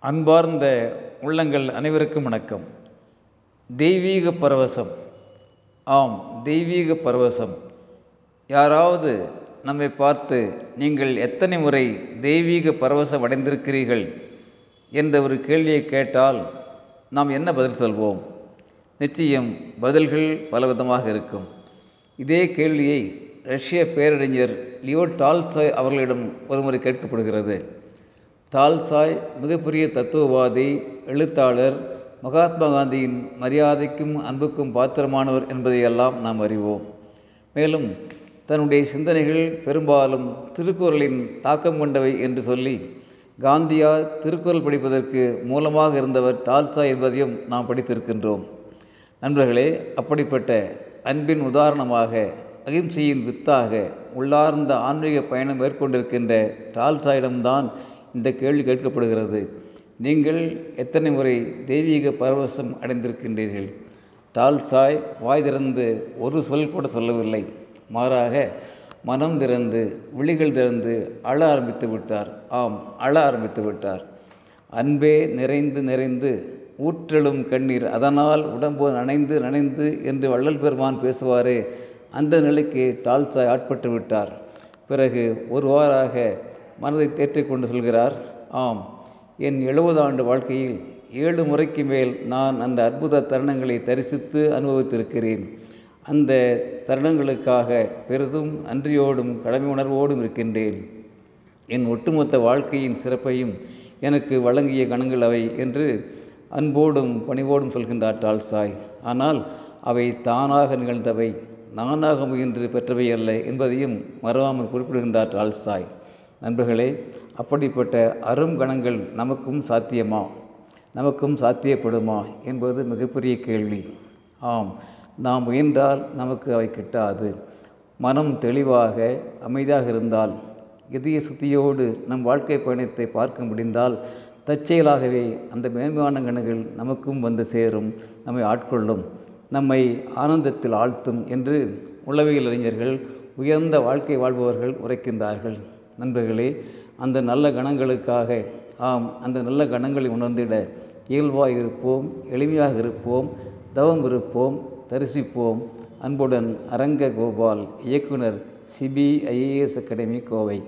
அன்பார்ந்த உள்ளங்கள் அனைவருக்கும் வணக்கம். தெய்வீக பரவசம். ஆம் தெய்வீக பரவசம். யாராவது நம்மை பார்த்து நீங்கள் எத்தனை முறை தெய்வீக பரவசம் அடைந்திருக்கிறீர்கள் என்ற ஒரு கேள்வியை கேட்டால் நாம் என்ன பதில் சொல்வோம்? நிச்சயம் பதில்கள் பலவிதமாக இருக்கும். இதே கேள்வியை ரஷ்ய பேரறிஞர் லியோ டால்சாய் அவர்களிடம் ஒருமுறை கேட்கப்படுகிறது. டால்சாய் மிகப்பெரிய தத்துவவாதி எழுத்தாளர் மகாத்மா காந்தியின் மரியாதைக்கும் அன்புக்கும் பாத்திரமானவர் என்பதையெல்லாம் நாம் அறிவோம். மேலும் தன்னுடைய சிந்தனைகள் பெரும்பாலும் திருக்குறளின் தாக்கம் கொண்டவை என்று சொல்லி காந்தியா திருக்குறள் படிப்பதற்கு மூலமாக இருந்தவர் டால்சா என்பதையும் நாம் படித்திருக்கின்றோம். நண்பர்களே அப்படிப்பட்ட அன்பின் உதாரணமாக அகிம்சையின் வித்தாக உள்ளார்ந்த ஆன்மீக பயணம் மேற்கொண்டிருக்கின்ற டால்சாயிடம்தான் இந்த கேள்வி கேட்கப்படுகிறது. நீங்கள் எத்தனை முறை தெய்வீக பரவசம் அடைந்திருக்கின்றீர்கள்? டால்சாய் வாய் திறந்து ஒரு சொல் கூட சொல்லவில்லை. மாறாக மனம் திறந்து விழிகள் திறந்து அழ ஆரம்பித்து விட்டார். ஆம் அழ ஆரம்பித்து விட்டார். அன்பே நிறைந்து நிறைந்து ஊற்றெழும் கண்ணீர் அதனால் உடம்பு நனைந்து நனைந்து என்று வள்ளல் பெருமான் பேசுவாரே அந்த நிலைக்கு டால்சாய் ஆட்பட்டு விட்டார். பிறகு ஒருவாறாக மனதை தேற்றிக்கொண்டு சொல்கிறார் ஆம் என் எழுபது ஆண்டு வாழ்க்கையில் ஏழு முறைக்கு மேல் நான் அந்த அற்புத தருணங்களை தரிசித்து அனுபவித்திருக்கிறேன். அந்த தருணங்களுக்காக பெரிதும் நன்றியோடும் கடமை உணர்வோடும் இருக்கின்றேன். என் ஒட்டுமொத்த வாழ்க்கையின் சிறப்பையும் எனக்கு வழங்கிய கணங்கள் அவை என்று அன்போடும் பணிவோடும் சொல்கின்றார் டால்சாய். ஆனால் அவை தானாக நிகழ்ந்தவை நானாக முயன்று பெற்றவை அல்ல என்பதையும் மறவாமல் குறிப்பிடுகின்றார் டால்சாய். நண்பர்களே அப்படிப்பட்ட அரும் கணங்கள் நமக்கும் சாத்தியமா? நமக்கும் சாத்தியப்படுமா? என்பது மிகப்பெரிய கேள்வி. ஆம் நாம் முயன்றால் நமக்கு அவை கிட்டாது. மனம் தெளிவாக அமைதியாக இருந்தால் இதய சுத்தியோடு நம் வாழ்க்கை பயணத்தை பார்க்க முடிந்தால் தற்செயலாகவே அந்த மேன்மையான கணங்கள் நமக்கும் வந்து சேரும் நம்மை ஆட்கொள்ளும் நம்மை ஆனந்தத்தில் ஆழ்த்தும் என்று உளவியல் அறிஞர்கள் உயர்ந்த வாழ்க்கை வாழ்பவர்கள் உரைக்கின்றார்கள். நண்பர்களே அந்த நல்ல கணங்களுக்காக ஆம் அந்த நல்ல கணங்களை உணர்ந்திட இயல்பாக இருப்போம் எளிமையாக இருப்போம் தவம் இருப்போம் தரிசிப்போம். அன்புடன் அரங்க கோபால் இயக்குனர் சிபிஐஏஎஸ் அகாடமி கோவை.